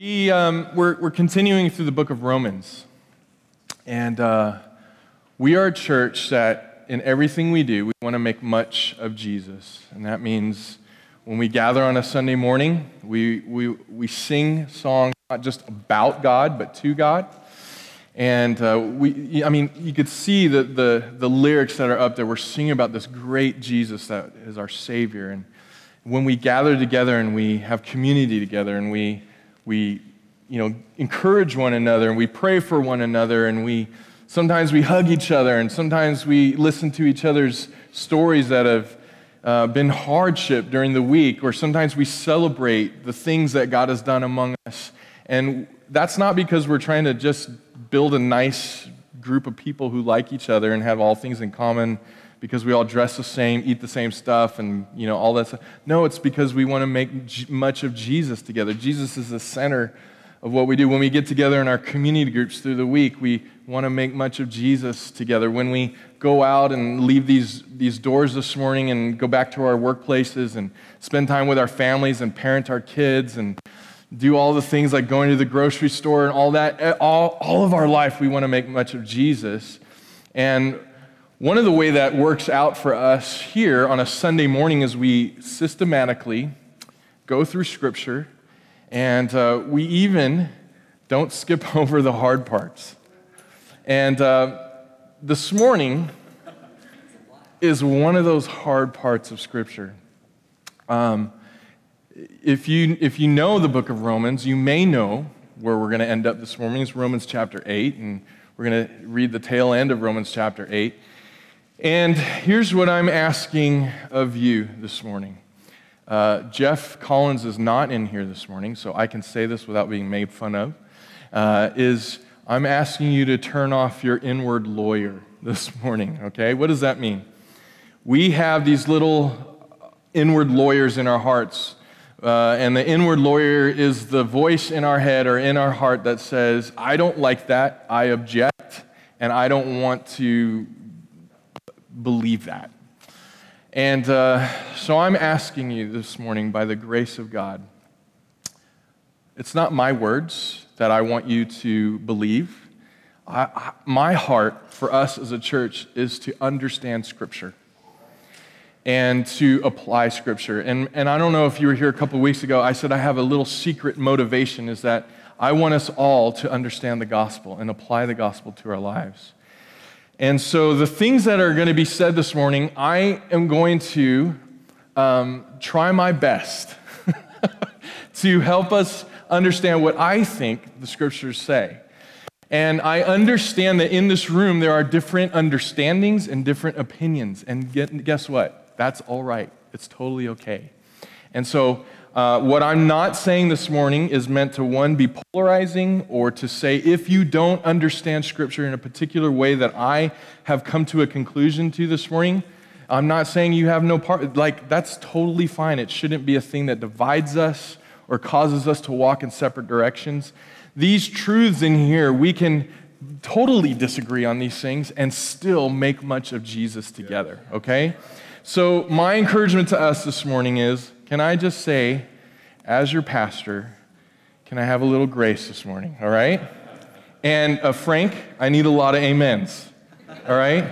We, um, we're, we're continuing through the book of Romans. And uh, we are a church that in everything we do, we want to make much of Jesus. And that means when we gather on a Sunday morning, we, we, we sing songs not just about God, but to God. And uh, we, I mean, you could see the, the, the lyrics that are up there. We're singing about this great Jesus that is our Savior. And when we gather together and we have community together and we we you know, encourage one another and we pray for one another and we sometimes we hug each other and sometimes we listen to each other's stories that have uh, been hardship during the week or sometimes we celebrate the things that God has done among us. And that's not because we're trying to just build a nice group of people who like each other and have all things in common because we all dress the same, eat the same stuff, and you know all that stuff. No, it's because we want to make much of Jesus together. Jesus is the center of what we do. When we get together in our community groups through the week, we want to make much of Jesus together. When we go out and leave these, these doors this morning and go back to our workplaces and spend time with our families and parent our kids and do all the things like going to the grocery store and all that, eh, all, all of our life, we want to make much of Jesus. And one of the way that works out for us here on a Sunday morning is we systematically go through Scripture, and uh, we even don't skip over the hard parts. And uh, this morning is one of those hard parts of Scripture. Um, if, you, if you know the book of Romans, you may know where we're going to end up this morning. It's Romans chapter 8, and we're going to read the tail end of Romans chapter 8. And here's what I'm asking of you this morning. Uh, Jeff Collins is not in here this morning, so I can say this without being made fun of. Uh, is I'm asking you to turn off your inward lawyer this morning, okay? What does that mean? We have these little inward lawyers in our hearts, uh, and the inward lawyer is the voice in our head or in our heart that says, I don't like that, I object, and I don't want to believe that. And uh, so I'm asking you this morning, by the grace of God, it's not my words that I want you to believe. I, I, my heart for us as a church is to understand Scripture and to apply Scripture. And, and I don't know if you were here a couple weeks ago, I said I have a little secret motivation is that I want us all to understand the gospel and apply the gospel to our lives. And so, the things that are going to be said this morning, I am going to um, try my best to help us understand what I think the scriptures say. And I understand that in this room there are different understandings and different opinions. And guess what? That's all right. It's totally okay. And so, uh, what I'm not saying this morning is meant to, one, be polarizing or to say, if you don't understand Scripture in a particular way that I have come to a conclusion to this morning, I'm not saying you have no part. Like, that's totally fine. It shouldn't be a thing that divides us or causes us to walk in separate directions. These truths in here, we can totally disagree on these things and still make much of Jesus together, okay? So, my encouragement to us this morning is can I just say, as your pastor, can I have a little grace this morning, all right? And uh, Frank, I need a lot of amens, all right?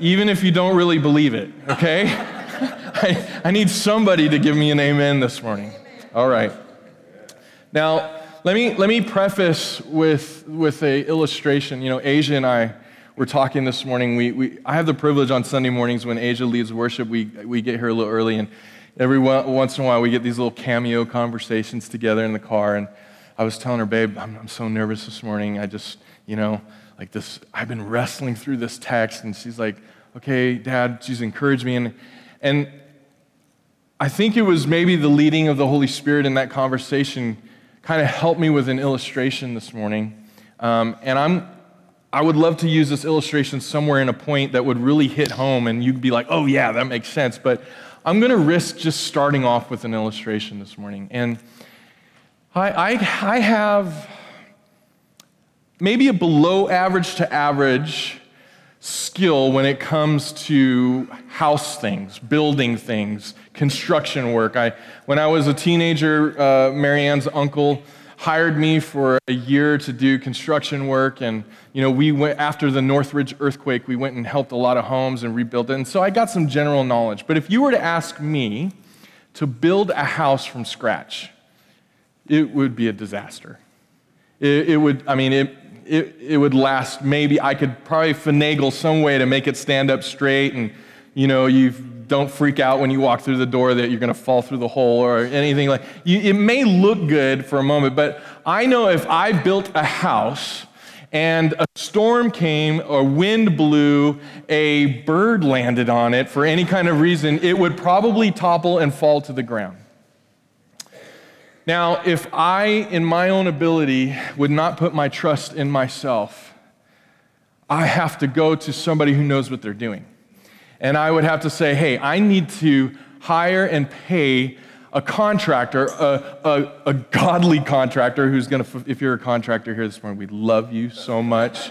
Even if you don't really believe it, okay? I, I need somebody to give me an amen this morning. All right. Now, let me, let me preface with, with a illustration. You know, Asia and I were talking this morning. We, we, I have the privilege on Sunday mornings when Asia leads worship, we, we get here a little early, and every once in a while we get these little cameo conversations together in the car and i was telling her babe i'm, I'm so nervous this morning. I just you know like this i've been wrestling through this text. And she's like okay dad she's encouraged me and and i think it was maybe the leading of the holy spirit in that conversation kind of helped me with an illustration this morning. Um, and i'm I would love to use this illustration somewhere in a point that would really hit home and you'd be like, oh, yeah, that makes sense. But I'm going to risk just starting off with an illustration this morning. And I, I, I have maybe a below average to average skill when it comes to house things, building things, construction work. I, when I was a teenager, uh, Marianne's uncle hired me for a year to do construction work. And, you know, we went, after the Northridge earthquake, we went and helped a lot of homes and rebuilt it. And so I got some general knowledge. But if you were to ask me to build a house from scratch, it would be a disaster. It, it would, I mean, it, it, it would last maybe, I could probably finagle some way to make it stand up straight and, you know, you don't freak out when you walk through the door that you're going to fall through the hole or anything like you, it may look good for a moment but i know if i built a house and a storm came or wind blew a bird landed on it for any kind of reason it would probably topple and fall to the ground now, if I, in my own ability, would not put my trust in myself, I have to go to somebody who knows what they're doing. And I would have to say, hey, I need to hire and pay a contractor, a, a, a godly contractor who's going to, if you're a contractor here this morning, we love you so much.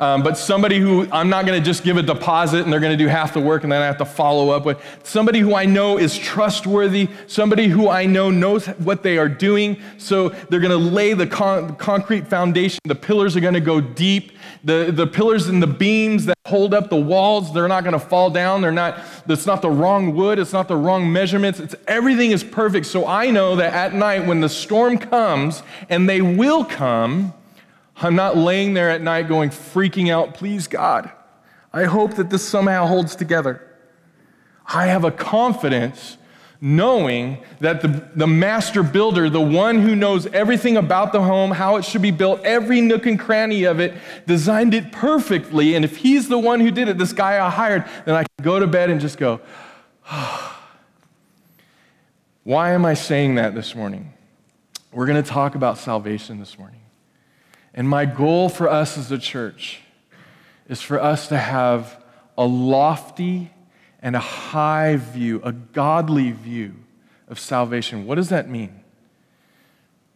Um, but somebody who I'm not going to just give a deposit and they're going to do half the work and then I have to follow up with. Somebody who I know is trustworthy, somebody who I know knows what they are doing. So they're going to lay the con- concrete foundation. The pillars are going to go deep. The, the pillars and the beams that hold up the walls, they're not going to fall down. They're not, it's not the wrong wood. It's not the wrong measurements. It's, everything is perfect. So I know that at night when the storm comes, and they will come, I'm not laying there at night going, freaking out, please God, I hope that this somehow holds together. I have a confidence knowing that the, the master builder, the one who knows everything about the home, how it should be built, every nook and cranny of it, designed it perfectly. And if he's the one who did it, this guy I hired, then I can go to bed and just go, Why am I saying that this morning? We're going to talk about salvation this morning. And my goal for us as a church is for us to have a lofty and a high view, a godly view of salvation. What does that mean?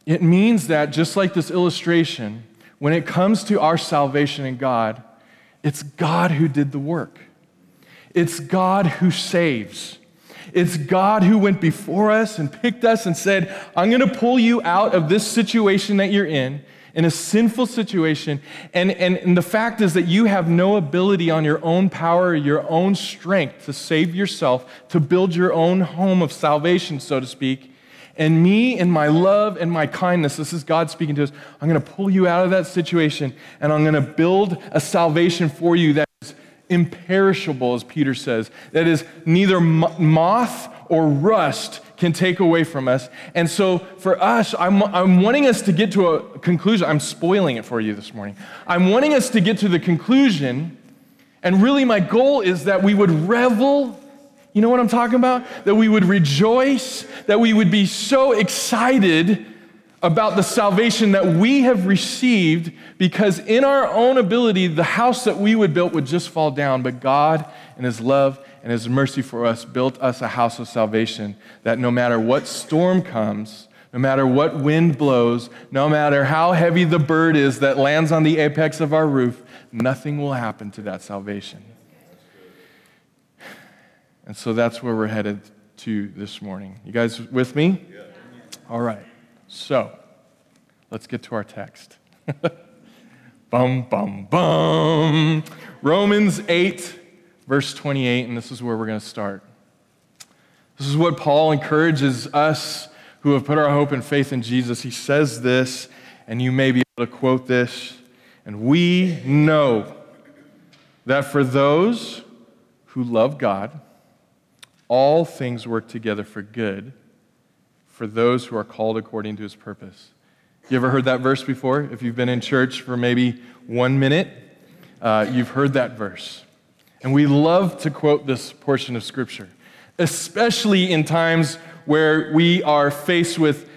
It means that, just like this illustration, when it comes to our salvation in God, it's God who did the work. It's God who saves. It's God who went before us and picked us and said, I'm going to pull you out of this situation that you're in in a sinful situation. And, and, and the fact is that you have no ability on your own power your own strength to save yourself, to build your own home of salvation, so to speak. And me and my love and my kindness, this is God speaking to us, I'm going to pull you out of that situation and I'm going to build a salvation for you that is imperishable, as Peter says, that is neither moth or rust can take away from us. And so for us, I'm, I'm wanting us to get to a conclusion. I'm spoiling it for you this morning. I'm wanting us to get to the conclusion, and really my goal is that we would revel. You know what I'm talking about? That we would rejoice, that we would be so excited about the salvation that we have received because in our own ability, the house that we would build would just fall down. But God, in His love and His mercy for us, built us a house of salvation that no matter what storm comes, no matter what wind blows, no matter how heavy the bird is that lands on the apex of our roof, nothing will happen to that salvation. And so that's where we're headed to this morning. You guys with me? All right. So, let's get to our text. bum, bum, bum. Romans 8, verse 28, and this is where we're going to start. This is what Paul encourages us who have put our hope and faith in Jesus. He says this, and you may be able to quote this. And we know that for those who love God, all things work together for good for those who are called according to his purpose. You ever heard that verse before? If you've been in church for maybe one minute, uh, you've heard that verse. And we love to quote this portion of Scripture, especially in times where we are faced with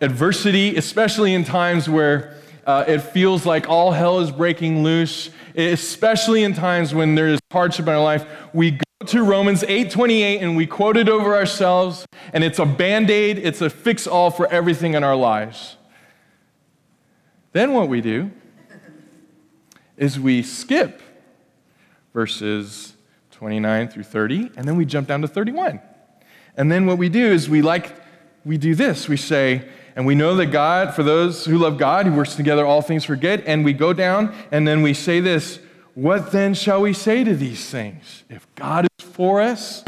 adversity, especially in times where uh, it feels like all hell is breaking loose, especially in times when there is hardship in our life. We go to Romans 8:28 and we quote it over ourselves and it's a band-aid, it's a fix all for everything in our lives. Then what we do is we skip verses 29 through 30 and then we jump down to 31. And then what we do is we like we do this. We say, and we know that God, for those who love God, He works together all things for good. And we go down and then we say this What then shall we say to these things? If God is for us,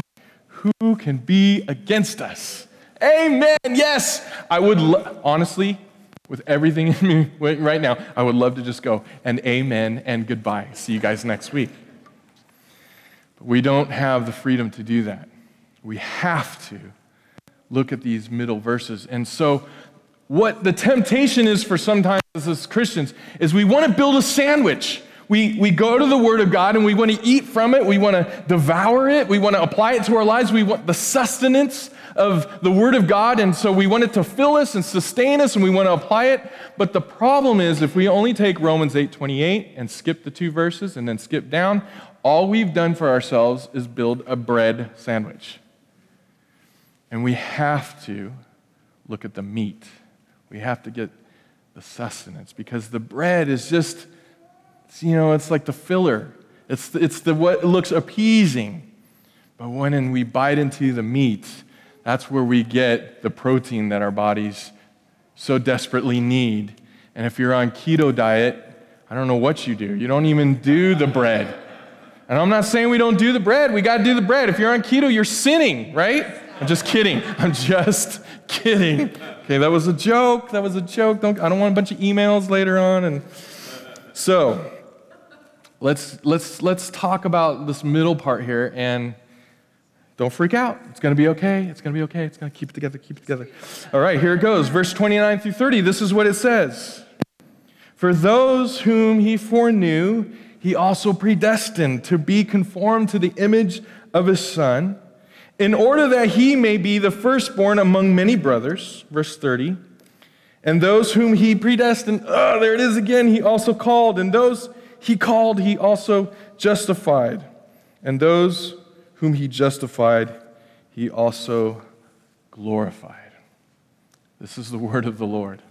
who can be against us? Amen. Yes. I would, lo- honestly, with everything in me right now, I would love to just go and amen and goodbye. See you guys next week. We don't have the freedom to do that. We have to look at these middle verses. And so, what the temptation is for sometimes as Christians is we want to build a sandwich. We, we go to the Word of God and we want to eat from it. We want to devour it. We want to apply it to our lives. We want the sustenance of the Word of God. And so we want it to fill us and sustain us and we want to apply it. But the problem is if we only take Romans 8 28 and skip the two verses and then skip down, all we've done for ourselves is build a bread sandwich. And we have to look at the meat. We have to get the sustenance because the bread is just, you know, it's like the filler. It's the, it's the what looks appeasing. But when we bite into the meat, that's where we get the protein that our bodies so desperately need. And if you're on keto diet, I don't know what you do. You don't even do the bread. And I'm not saying we don't do the bread. We got to do the bread. If you're on keto, you're sinning, right? I'm just kidding. I'm just kidding. Okay, that was a joke. That was a joke. Don't, I don't want a bunch of emails later on. And so let's let's let's talk about this middle part here and don't freak out. It's going to be okay. It's going to be okay. It's going to keep it together. Keep it together. All right, here it goes. Verse 29 through 30. This is what it says. For those whom he foreknew, he also predestined to be conformed to the image of his son in order that he may be the firstborn among many brothers. Verse 30. And those whom he predestined, oh, there it is again, he also called. And those he called, he also justified. And those whom he justified, he also glorified. This is the word of the Lord.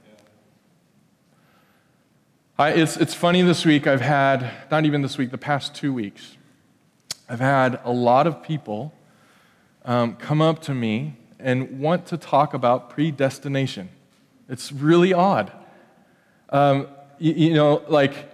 I, it's, it's funny this week, I've had, not even this week, the past two weeks, I've had a lot of people um, come up to me and want to talk about predestination. It's really odd. Um, you, you, know, like,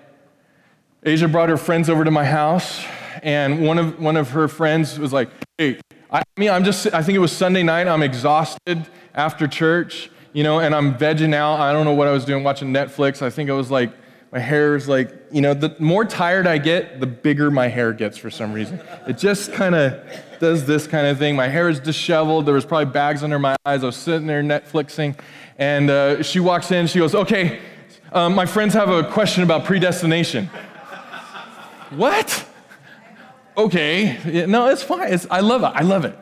Asia brought her friends over to my house, and one of, one of her friends was like, hey, I mean, I'm just, I think it was Sunday night, I'm exhausted after church, you know, and I'm vegging out. I don't know what I was doing, watching Netflix. I think I was like, my hair is like, you know, the more tired I get, the bigger my hair gets for some reason. It just kind of does this kind of thing. My hair is disheveled. There was probably bags under my eyes. I was sitting there Netflixing, and uh, she walks in. She goes, "Okay, um, my friends have a question about predestination." What? Okay, no, it's fine. It's, I love it. I love it.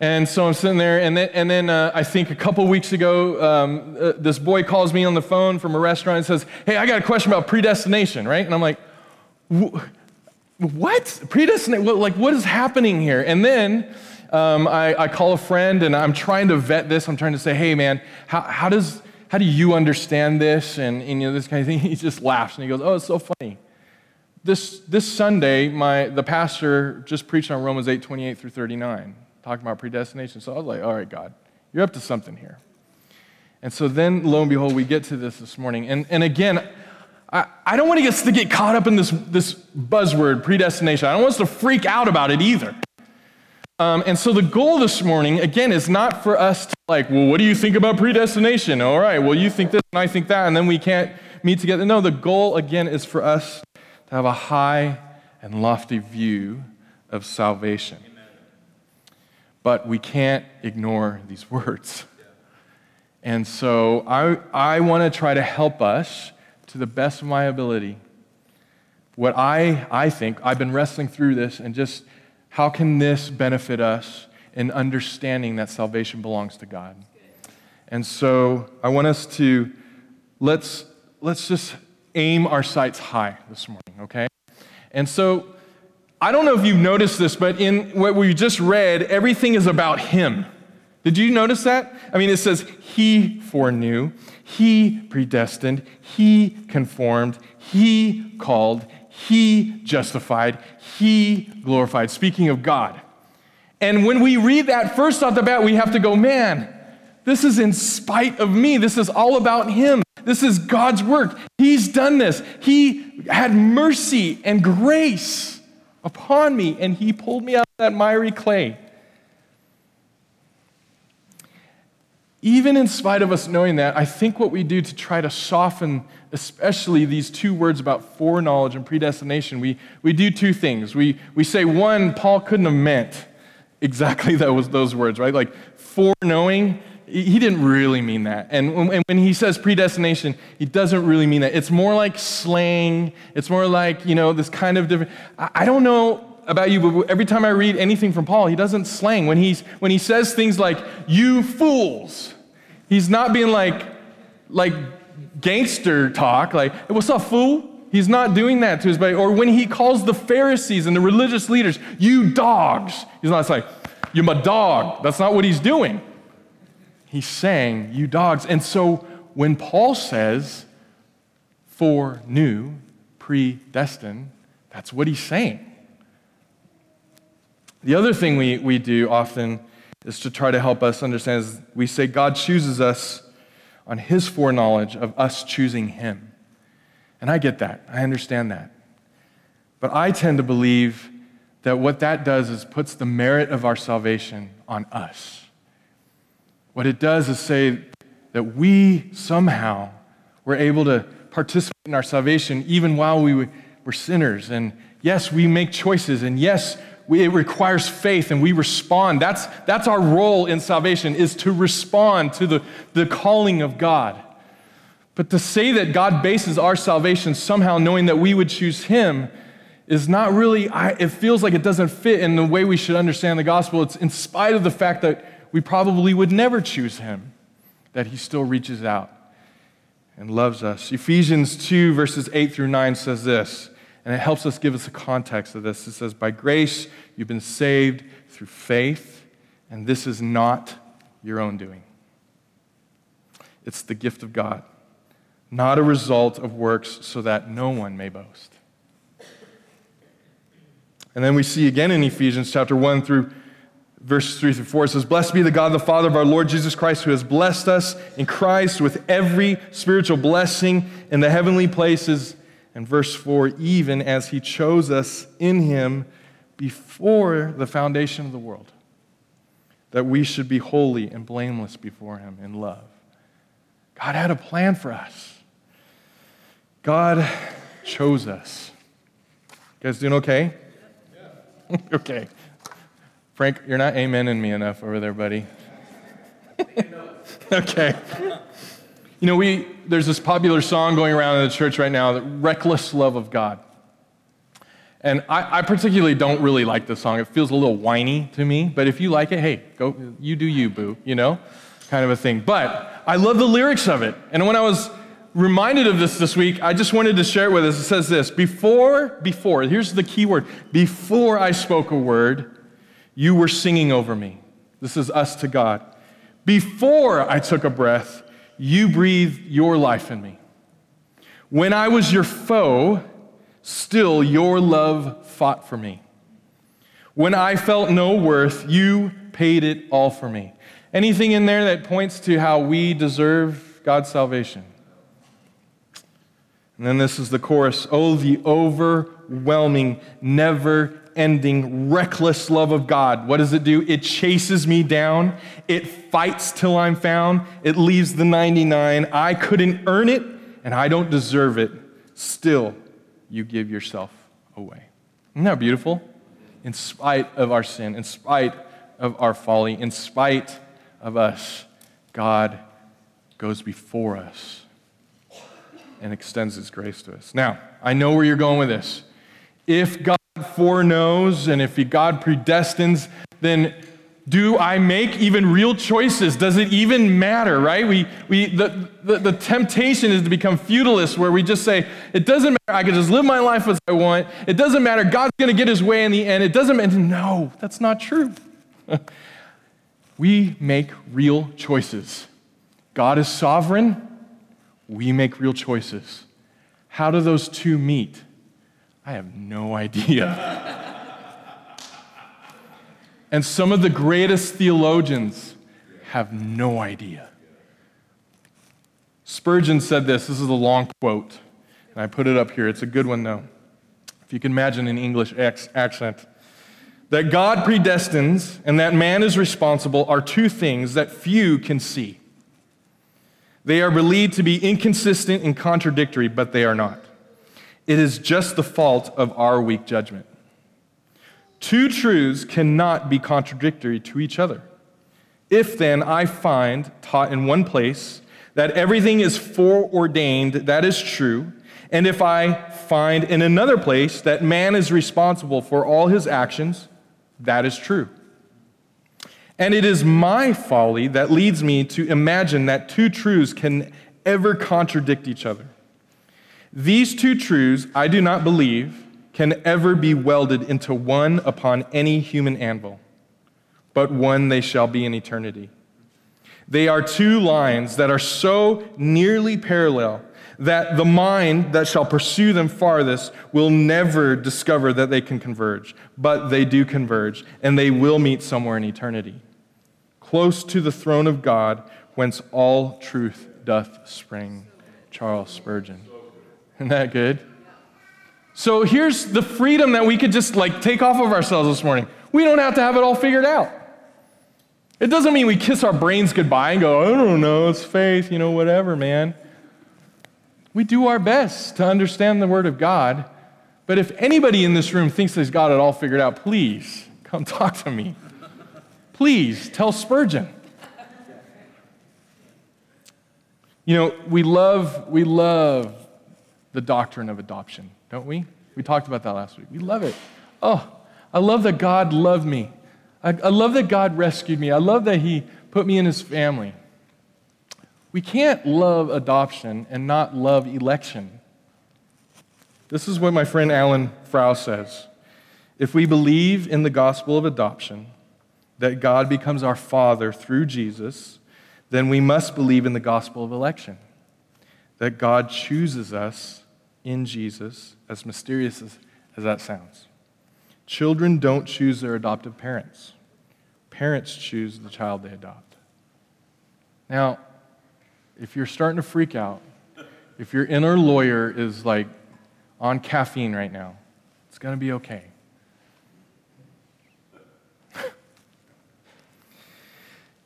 And so I'm sitting there, and then, and then uh, I think a couple weeks ago, um, uh, this boy calls me on the phone from a restaurant and says, Hey, I got a question about predestination, right? And I'm like, What? Predestination? Like, what is happening here? And then um, I, I, call a friend, and I'm trying to vet this. I'm trying to say, Hey, man, how, how does how do you understand this? And, and you know, this kind of thing. He just laughs and he goes, Oh, it's so funny. This, this Sunday, my, the pastor just preached on Romans 8 28 through 39 talking about predestination. So I was like, all right, God, you're up to something here. And so then, lo and behold, we get to this this morning. And, and again, I, I don't want to get, to get caught up in this, this buzzword, predestination. I don't want us to freak out about it either. Um, and so the goal this morning, again, is not for us to like, well, what do you think about predestination? All right, well, you think this and I think that, and then we can't meet together. No, the goal, again, is for us to have a high and lofty view of salvation. But we can't ignore these words. And so I, I want to try to help us to the best of my ability. What I, I think, I've been wrestling through this and just how can this benefit us in understanding that salvation belongs to God? And so I want us to let's let's just aim our sights high this morning, okay? And so I don't know if you've noticed this, but in what we just read, everything is about him. Did you notice that? I mean, it says, He foreknew, He predestined, He conformed, He called, He justified, He glorified. Speaking of God. And when we read that first off the bat, we have to go, man, This is in spite of me. This is all about Him. This is God's work. He's done this. He had mercy and grace upon me, and He pulled me out of that miry clay. Even in spite of us knowing that, I think what we do to try to soften, especially these two words about foreknowledge and predestination, we, we do two things. We, we say, one, Paul couldn't have meant exactly those, those words, right? Like foreknowing, he didn't really mean that. And when, he says predestination, he doesn't really mean that. It's more like slang. It's more like, you know, this kind of different. I, don't know about you, but every time I read anything from Paul, he doesn't slang. When, he's, when he says things like, you fools, He's not being like, like gangster talk, like, hey, what's up, fool? He's not doing that to his buddy. Or when he calls the Pharisees and the religious leaders, you dogs, he's not like, you're my dog. That's not what he's doing. He's saying, you dogs. And so when Paul says, foreknew, predestined, that's what he's saying. The other thing we, we do often is to try to help us understand is we say God chooses us on his foreknowledge of us choosing him. And I get that. I understand that. But I tend to believe that what that does is puts the merit of our salvation on us. What it does is say that we somehow were able to participate in our salvation even while we were sinners. And yes, we make choices. And yes, we, it requires faith and we respond. That's, that's our role in salvation is to respond to the, the calling of God. But to say that God bases our salvation somehow knowing that we would choose Him is not really, I, it feels like it doesn't fit in the way we should understand the gospel. It's in spite of the fact that we probably would never choose Him, that He still reaches out and loves us. Ephesians 2, verses 8 through 9 says this. And it helps us give us a context of this. It says, By grace you've been saved through faith, and this is not your own doing. It's the gift of God, not a result of works, so that no one may boast. And then we see again in Ephesians chapter 1 through verse 3 through 4, it says, Blessed be the God, the Father of our Lord Jesus Christ, who has blessed us in Christ with every spiritual blessing in the heavenly places and verse 4 even as he chose us in him before the foundation of the world, that we should be holy and blameless before him in love. God had a plan for us. God chose us. You guys doing okay? Okay. Frank, you're not amening me enough over there, buddy. okay. You know, we, there's this popular song going around in the church right now, the Reckless Love of God. And I, I, particularly don't really like this song. It feels a little whiny to me, but if you like it, hey, go, you do you, boo, you know, kind of a thing. But I love the lyrics of it. And when I was reminded of this this week, I just wanted to share it with us. It says this Before, before, here's the key word before I spoke a word, you were singing over me. This is us to God. Before I took a breath, you breathed your life in me. When I was your foe, still your love fought for me. When I felt no worth, you paid it all for me. Anything in there that points to how we deserve God's salvation? And then this is the chorus Oh, the overwhelming, never ending, reckless love of God. What does it do? It chases me down. It fights till I'm found. It leaves the 99. I couldn't earn it, and I don't deserve it. Still, you give yourself away. Isn't that beautiful? In spite of our sin, in spite of our folly, in spite of us, God goes before us and extends his grace to us. Now, I know where you're going with this. If God foreknows and if God predestines, then do I make even real choices? Does it even matter, right? We, we, the, the, the temptation is to become fatalist where we just say, it doesn't matter, I can just live my life as I want. It doesn't matter, God's going to get his way in the end. It doesn't matter. No, that's not true. we make real choices. God is sovereign, we make real choices. How do those two meet? I have no idea. and some of the greatest theologians have no idea. Spurgeon said this. This is a long quote, and I put it up here. It's a good one, though. If you can imagine an English accent. That God predestines and that man is responsible are two things that few can see. They are believed to be inconsistent and contradictory, but they are not. It is just the fault of our weak judgment. Two truths cannot be contradictory to each other. If then I find taught in one place that everything is foreordained, that is true, and if I find in another place that man is responsible for all his actions, that is true. And it is my folly that leads me to imagine that two truths can ever contradict each other. These two truths, I do not believe, can ever be welded into one upon any human anvil, but one they shall be in eternity. They are two lines that are so nearly parallel that the mind that shall pursue them farthest will never discover that they can converge, but they do converge, and they will meet somewhere in eternity, close to the throne of God, whence all truth doth spring. Charles Spurgeon. Isn't that good? So here's the freedom that we could just like take off of ourselves this morning. We don't have to have it all figured out. It doesn't mean we kiss our brains goodbye and go, I don't know, it's faith, you know, whatever, man. We do our best to understand the Word of God, but if anybody in this room thinks they've got it all figured out, please come talk to me. Please tell Spurgeon. You know, we love, we love the doctrine of adoption, don't we? We talked about that last week. We love it. Oh, I love that God loved me. I, I love that God rescued me. I love that He put me in His family. We can't love adoption and not love election. This is what my friend Alan Frau says. If we believe in the gospel of adoption, that God becomes our Father through Jesus, then we must believe in the gospel of election, that God chooses us in Jesus, as mysterious as, as that sounds. Children don't choose their adoptive parents, parents choose the child they adopt. Now, if you're starting to freak out, if your inner lawyer is like on caffeine right now, it's going to be okay.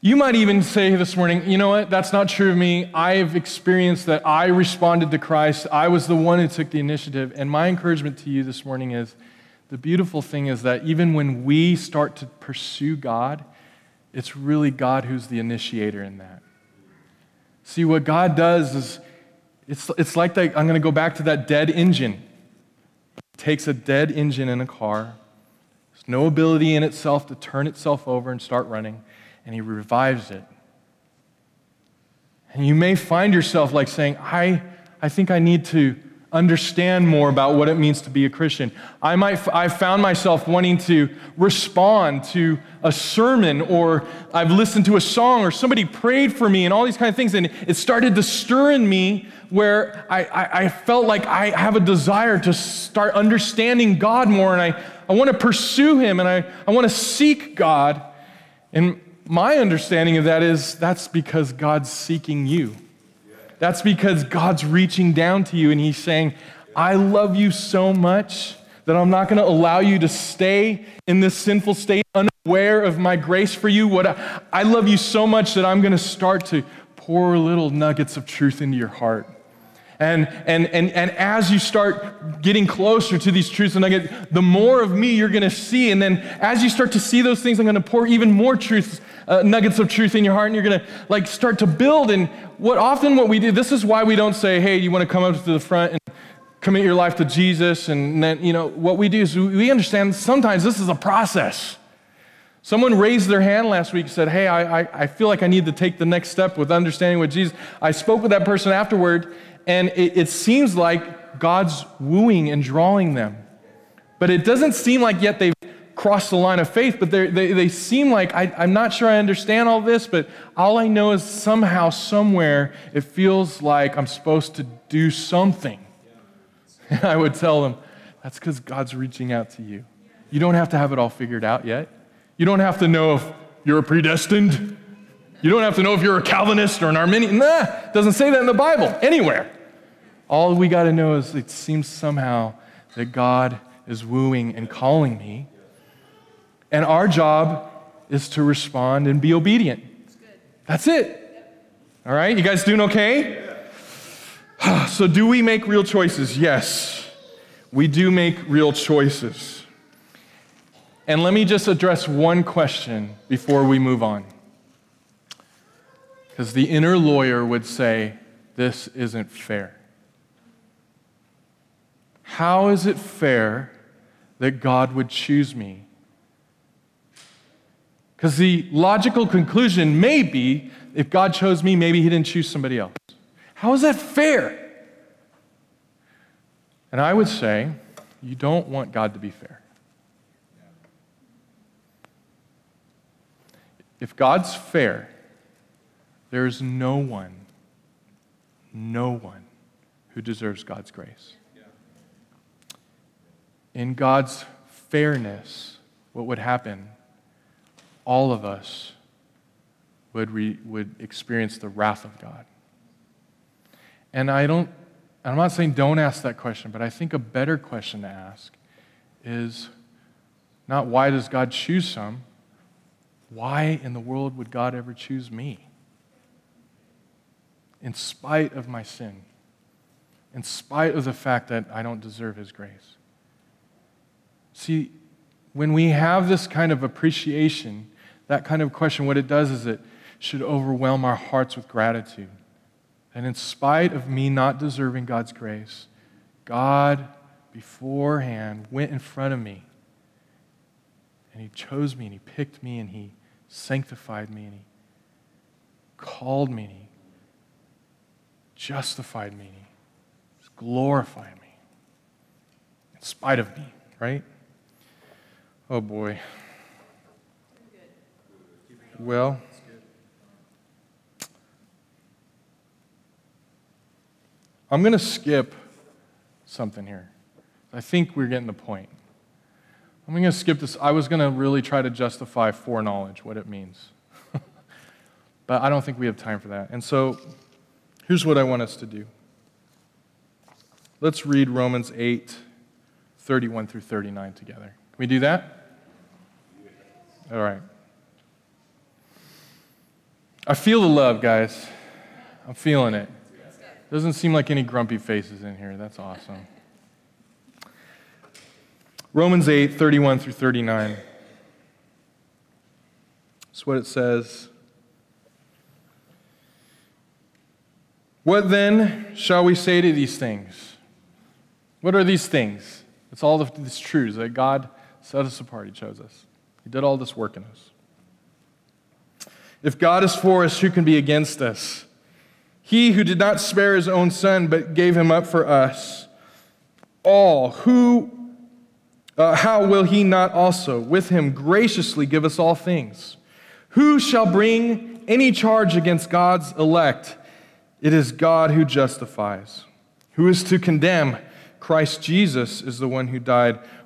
You might even say this morning, you know what, that's not true of me. I have experienced that I responded to Christ. I was the one who took the initiative. And my encouragement to you this morning is the beautiful thing is that even when we start to pursue God, it's really God who's the initiator in that. See, what God does is it's, it's like I'm going to go back to that dead engine. He takes a dead engine in a car, there's no ability in itself to turn itself over and start running, and He revives it. And you may find yourself like saying, I, I think I need to understand more about what it means to be a Christian. I might I found myself wanting to respond to a sermon or I've listened to a song or somebody prayed for me and all these kind of things and it started to stir in me where I, I, I felt like I have a desire to start understanding God more and I, I want to pursue him and I, I want to seek God. And my understanding of that is that's because God's seeking you. That's because God's reaching down to you and He's saying, I love you so much that I'm not going to allow you to stay in this sinful state unaware of my grace for you. What I, I love you so much that I'm going to start to pour little nuggets of truth into your heart. And, and, and, and as you start getting closer to these truths and nugget, the more of me you're going to see. And then as you start to see those things, I'm going to pour even more truths uh, nuggets of truth in your heart. And you're going to like start to build. And what often what we do this is why we don't say hey you want to come up to the front and commit your life to jesus? And then you know what we do is we understand sometimes this is a process. Someone raised their hand last week and said hey I, I, I feel like i need to take the next step with understanding what jesus i spoke with that person afterward and it, it seems like god's wooing and drawing them but it doesn't seem like yet they've crossed the line of faith, but they, they seem like I, I'm not sure I understand all this, but all I know is somehow, somewhere, it feels like I'm supposed to do something. And I would tell them, that's because God's reaching out to you. You don't have to have it all figured out yet. You don't have to know if you're predestined. You don't have to know if you're a Calvinist or an Arminian. Nah, doesn't say that in the Bible anywhere. All we got to know is it seems somehow that God is wooing and calling me. And our job is to respond and be obedient. That's it. All right, you guys doing okay? So, do we make real choices? Yes, we do make real choices. And let me just address one question before we move on. Because the inner lawyer would say, This isn't fair. How is it fair that God would choose me? Because the logical conclusion may be if God chose me, maybe He didn't choose somebody else. How is that fair? And I would say, you don't want God to be fair. If God's fair, there is no one, no one who deserves God's grace. In God's fairness, what would happen? All of us would, re, would experience the wrath of God. And I don't, I'm not saying don't ask that question, but I think a better question to ask is not why does God choose some? Why in the world would God ever choose me? In spite of my sin, in spite of the fact that I don't deserve His grace. See, when we have this kind of appreciation, that kind of question, what it does is it should overwhelm our hearts with gratitude. And in spite of me not deserving God's grace, God beforehand went in front of me. And He chose me and He picked me and He sanctified me and He called me and He justified me and He glorified me in spite of me, right? Oh boy. Well, I'm going to skip something here. I think we're getting the point. I'm going to skip this. I was going to really try to justify foreknowledge, what it means. but I don't think we have time for that. And so here's what I want us to do. Let's read Romans 8, 31 through 39 together. Can we do that? All right. I feel the love, guys. I'm feeling it. Doesn't seem like any grumpy faces in here. That's awesome. Romans 8, 31 through 39. That's what it says. What then shall we say to these things? What are these things? It's all of these truths that God set us apart. He chose us, He did all this work in us. If God is for us, who can be against us? He who did not spare his own son, but gave him up for us all, who, uh, how will he not also with him graciously give us all things? Who shall bring any charge against God's elect? It is God who justifies. Who is to condemn? Christ Jesus is the one who died.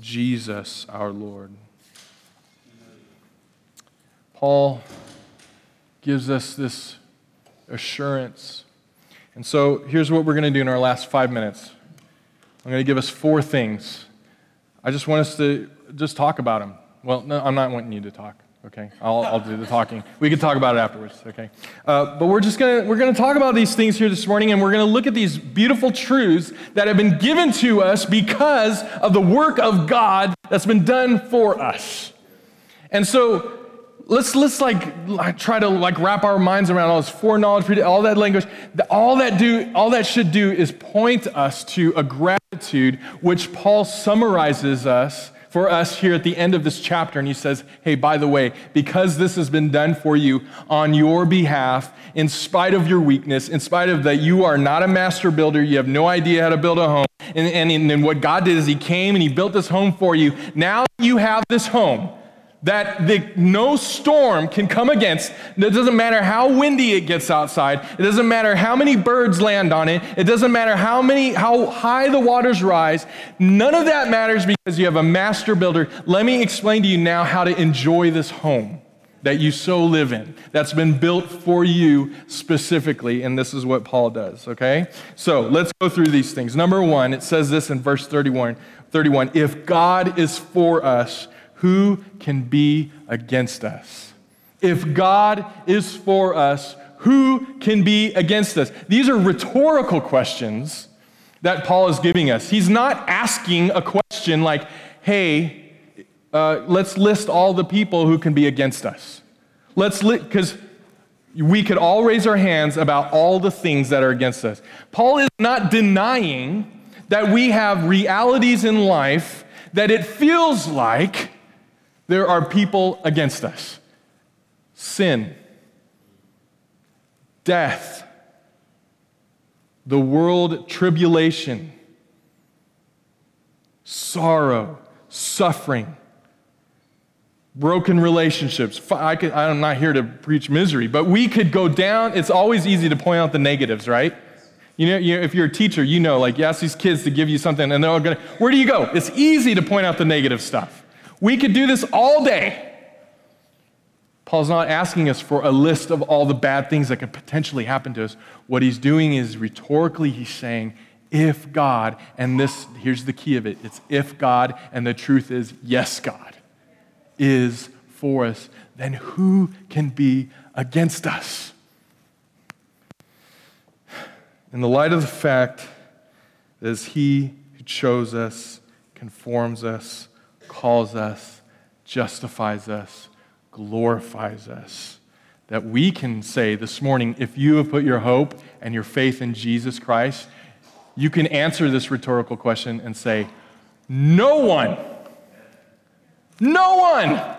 Jesus our Lord. Paul gives us this assurance. And so here's what we're going to do in our last five minutes I'm going to give us four things. I just want us to just talk about them. Well, no, I'm not wanting you to talk. Okay? I'll, I'll do the talking. We can talk about it afterwards, okay? Uh, but we're just gonna, we're gonna talk about these things here this morning, and we're gonna look at these beautiful truths that have been given to us because of the work of God that's been done for us. And so, let's let's like try to like wrap our minds around all this foreknowledge, all that language. All that do all that should do is point us to a gratitude, which Paul summarizes us for us here at the end of this chapter. And he says, Hey, by the way, because this has been done for you on your behalf, in spite of your weakness, in spite of that you are not a master builder, you have no idea how to build a home. And, and, and what God did is he came and he built this home for you. Now you have this home that the, no storm can come against. It doesn't matter how windy it gets outside. It doesn't matter how many birds land on it. It doesn't matter how many how high the waters rise. None of that matters because you have a master builder. Let me explain to you now how to enjoy this home that you so live in. That's been built for you specifically, and this is what Paul does, okay? So, let's go through these things. Number 1, it says this in verse 31, 31, if God is for us, who can be against us? If God is for us, who can be against us? These are rhetorical questions that Paul is giving us. He's not asking a question like, hey, uh, let's list all the people who can be against us. Let's because we could all raise our hands about all the things that are against us. Paul is not denying that we have realities in life that it feels like there are people against us sin, death, the world tribulation, sorrow, suffering, broken relationships. I could, I'm not here to preach misery, but we could go down. It's always easy to point out the negatives, right? You know, you if you're a teacher, you know, like you ask these kids to give you something and they're all gonna, where do you go? It's easy to point out the negative stuff. We could do this all day. Paul's not asking us for a list of all the bad things that could potentially happen to us. What he's doing is rhetorically, he's saying, if God, and this, here's the key of it it's if God, and the truth is, yes, God is for us, then who can be against us? In the light of the fact that He who chose us, conforms us, calls us, justifies us, glorifies us. That we can say this morning, if you have put your hope and your faith in Jesus Christ, you can answer this rhetorical question and say, No one, no one.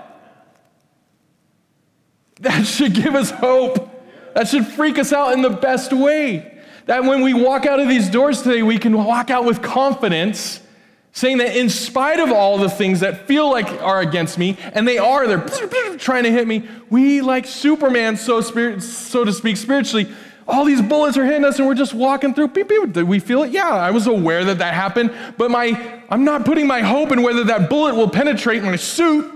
That should give us hope. That should freak us out in the best way. That when we walk out of these doors today, we can walk out with confidence saying that in spite of all the things that feel like are against me, and they are, they're trying to hit me, we, like Superman, so, spirit, so to speak, spiritually, all these bullets are hitting us and we're just walking through. Beep, beep. Did we feel it? Yeah, I was aware that that happened, but my, I'm not putting my hope in whether that bullet will penetrate my suit.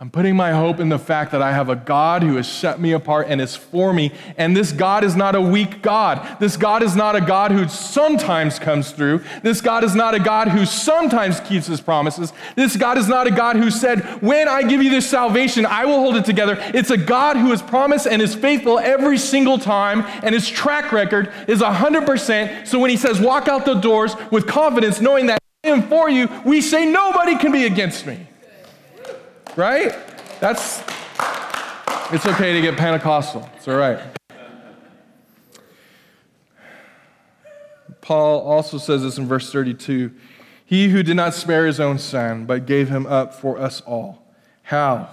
I'm putting my hope in the fact that I have a God who has set me apart and is for me. And this God is not a weak God. This God is not a God who sometimes comes through. This God is not a God who sometimes keeps his promises. This God is not a God who said, When I give you this salvation, I will hold it together. It's a God who has promised and is faithful every single time, and his track record is 100%. So when he says, Walk out the doors with confidence, knowing that I am for you, we say, Nobody can be against me right? That's, it's okay to get Pentecostal. It's all right. Paul also says this in verse 32 He who did not spare his own son, but gave him up for us all, how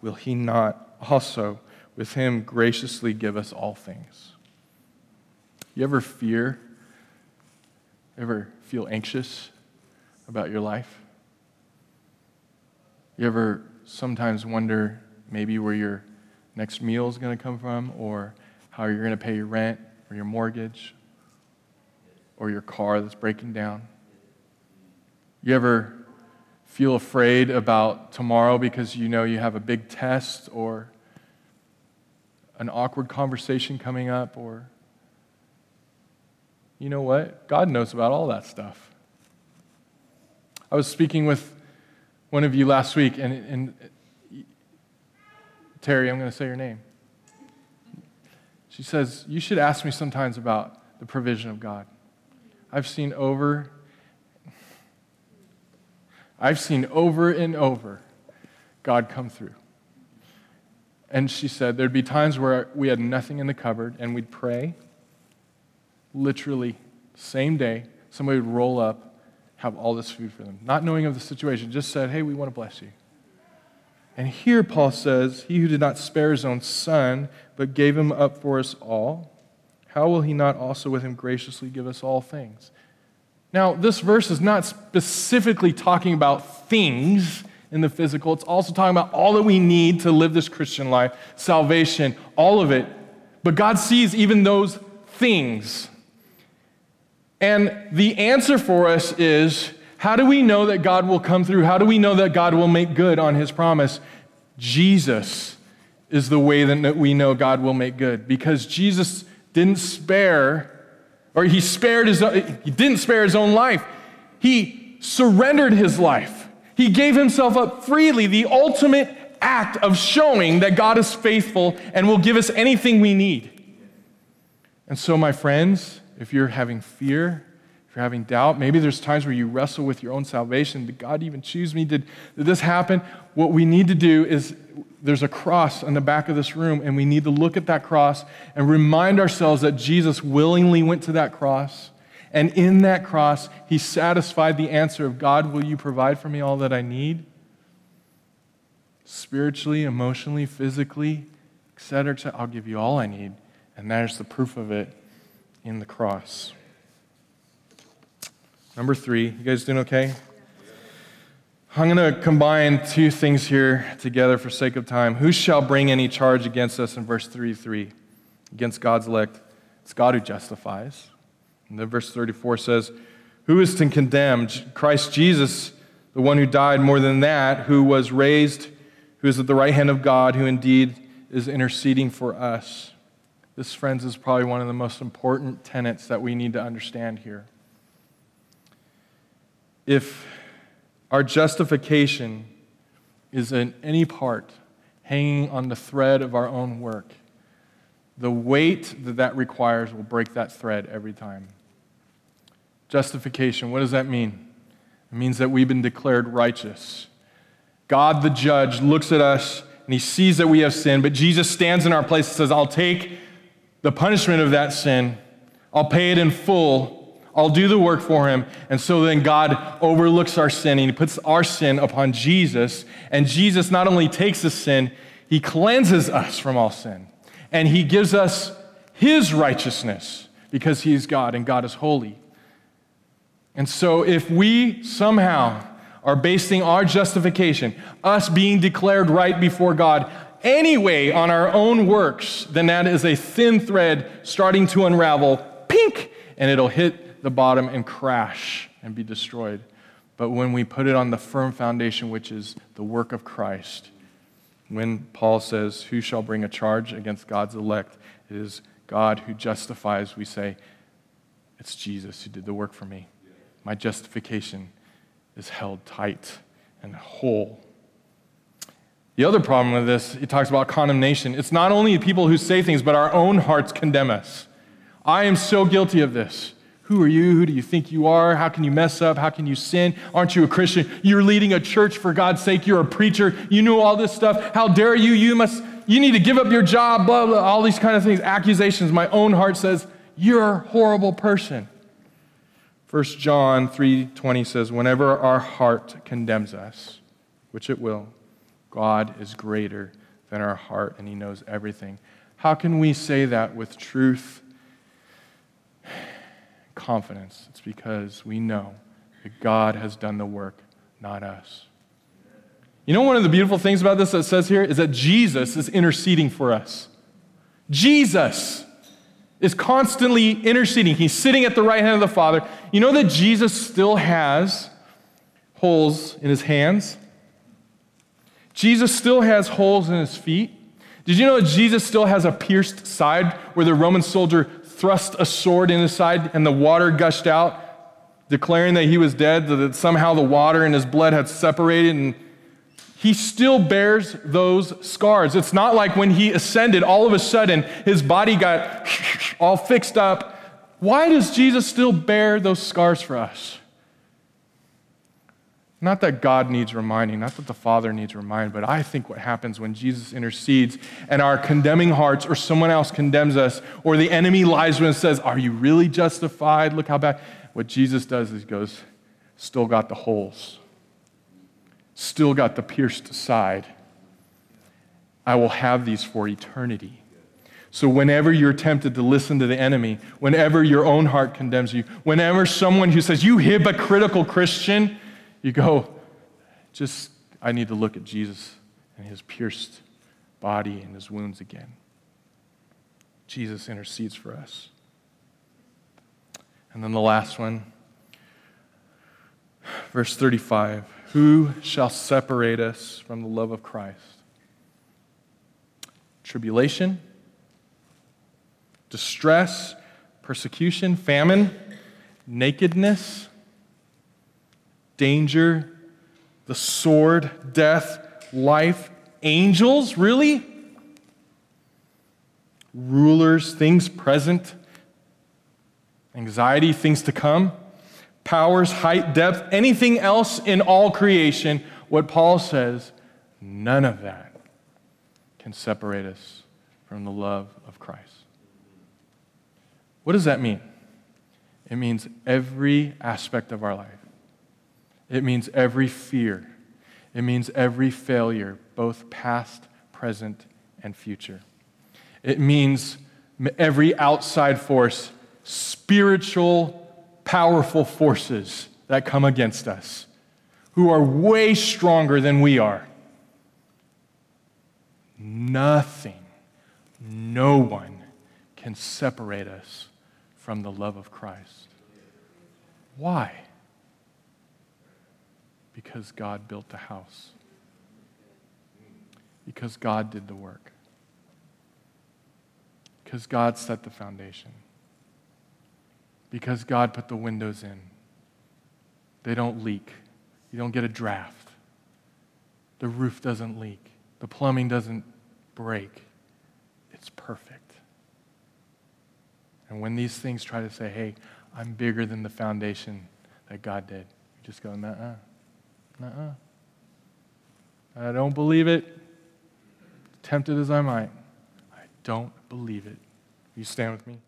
will he not also with him graciously give us all things? You ever fear? Ever feel anxious about your life? You ever sometimes wonder maybe where your next meal is going to come from, or how you're going to pay your rent, or your mortgage, or your car that's breaking down. You ever feel afraid about tomorrow because you know you have a big test or an awkward conversation coming up, or you know what? God knows about all that stuff. I was speaking with one of you last week, and, and Terry, I'm going to say your name. She says, You should ask me sometimes about the provision of God. I've seen over, I've seen over and over God come through. And she said there'd be times where we had nothing in the cupboard and we'd pray. Literally, same day, somebody would roll up, have all this food for them. Not knowing of the situation, just said, hey, we want to bless you. And here Paul says, He who did not spare his own son, but gave him up for us all, how will he not also with him graciously give us all things? Now, this verse is not specifically talking about things in the physical, it's also talking about all that we need to live this Christian life, salvation, all of it. But God sees even those things. And the answer for us is how do we know that God will come through? How do we know that God will make good on his promise? Jesus is the way that we know God will make good because Jesus didn't spare or he spared his he didn't spare his own life. He surrendered his life. He gave himself up freely, the ultimate act of showing that God is faithful and will give us anything we need. And so, my friends, if you're having fear, if you're having doubt, maybe there's times where you wrestle with your own salvation. Did God even choose me? Did, did this happen? What we need to do is there's a cross on the back of this room, and we need to look at that cross and remind ourselves that Jesus willingly went to that cross and in that cross, he satisfied the answer of God, will you provide for me all that I need? Spiritually, emotionally, physically, etc., etc. I'll give you all I need. And there's the proof of it in the cross. Number three, you guys doing okay? I'm going to combine two things here together for sake of time. Who shall bring any charge against us in verse 3 3? Against God's elect. It's God who justifies. And then verse 34 says, Who is to condemn? Christ Jesus, the one who died more than that, who was raised, who is at the right hand of God, who indeed is interceding for us. This, friends, is probably one of the most important tenets that we need to understand here. If our justification is in any part hanging on the thread of our own work, the weight that that requires will break that thread every time. Justification, what does that mean? It means that we've been declared righteous. God, the judge, looks at us and he sees that we have sinned, but Jesus stands in our place and says, I'll take the punishment of that sin, I'll pay it in full, I'll do the work for him. And so then God overlooks our sin and he puts our sin upon Jesus. And Jesus not only takes the sin, he cleanses us from all sin. And he gives us his righteousness because he is God and God is holy. And so, if we somehow are basing our justification, us being declared right before God, anyway on our own works, then that is a thin thread starting to unravel, pink, and it'll hit the bottom and crash and be destroyed. But when we put it on the firm foundation, which is the work of Christ, when Paul says, Who shall bring a charge against God's elect? It is God who justifies. We say, It's Jesus who did the work for me my justification is held tight and whole. The other problem with this, it talks about condemnation. It's not only people who say things, but our own hearts condemn us. I am so guilty of this. Who are you? Who do you think you are? How can you mess up? How can you sin? Aren't you a Christian? You're leading a church for God's sake. You're a preacher. You know all this stuff. How dare you? You must you need to give up your job, blah blah, all these kind of things. Accusations. My own heart says, you're a horrible person. 1 John 3:20 says, "Whenever our heart condemns us, which it will, God is greater than our heart and he knows everything." How can we say that with truth confidence? It's because we know that God has done the work, not us. You know, one of the beautiful things about this that says here is that Jesus is interceding for us. Jesus is constantly interceding. He's sitting at the right hand of the Father. You know that Jesus still has holes in his hands? Jesus still has holes in his feet. Did you know Jesus still has a pierced side where the Roman soldier thrust a sword in his side and the water gushed out, declaring that he was dead, that somehow the water and his blood had separated? And he still bears those scars. It's not like when he ascended, all of a sudden his body got all fixed up. Why does Jesus still bear those scars for us? Not that God needs reminding, not that the Father needs reminding, but I think what happens when Jesus intercedes and our condemning hearts or someone else condemns us or the enemy lies when it says, Are you really justified? Look how bad. What Jesus does is he goes, Still got the holes still got the pierced side. I will have these for eternity. So, whenever you're tempted to listen to the enemy, whenever your own heart condemns you, whenever someone who says, You hypocritical Christian, you go, Just, I need to look at Jesus and his pierced body and his wounds again. Jesus intercedes for us. And then the last one, verse 35. Who shall separate us from the love of Christ? Tribulation, distress, persecution, famine, nakedness, danger, the sword, death, life, angels, really? Rulers, things present, anxiety, things to come powers, height, depth, anything else in all creation, what Paul says, none of that can separate us from the love of Christ. What does that mean? It means every aspect of our life. It means every fear. It means every failure, both past, present, and future. It means every outside force, spiritual, powerful forces that come against us who are way stronger than we are. Nothing, no one can separate us from the love of Christ. Why? Because God built the house. Because God did the work. Because God set the foundation. Because God put the windows in. They don't leak. You don't get a draft. The roof doesn't leak. The plumbing doesn't break. It's perfect. And when these things try to say, hey, I'm bigger than the foundation that God did, you just go, nah, uh, uh. I don't believe it. Tempted as I might, I don't believe it. You stand with me?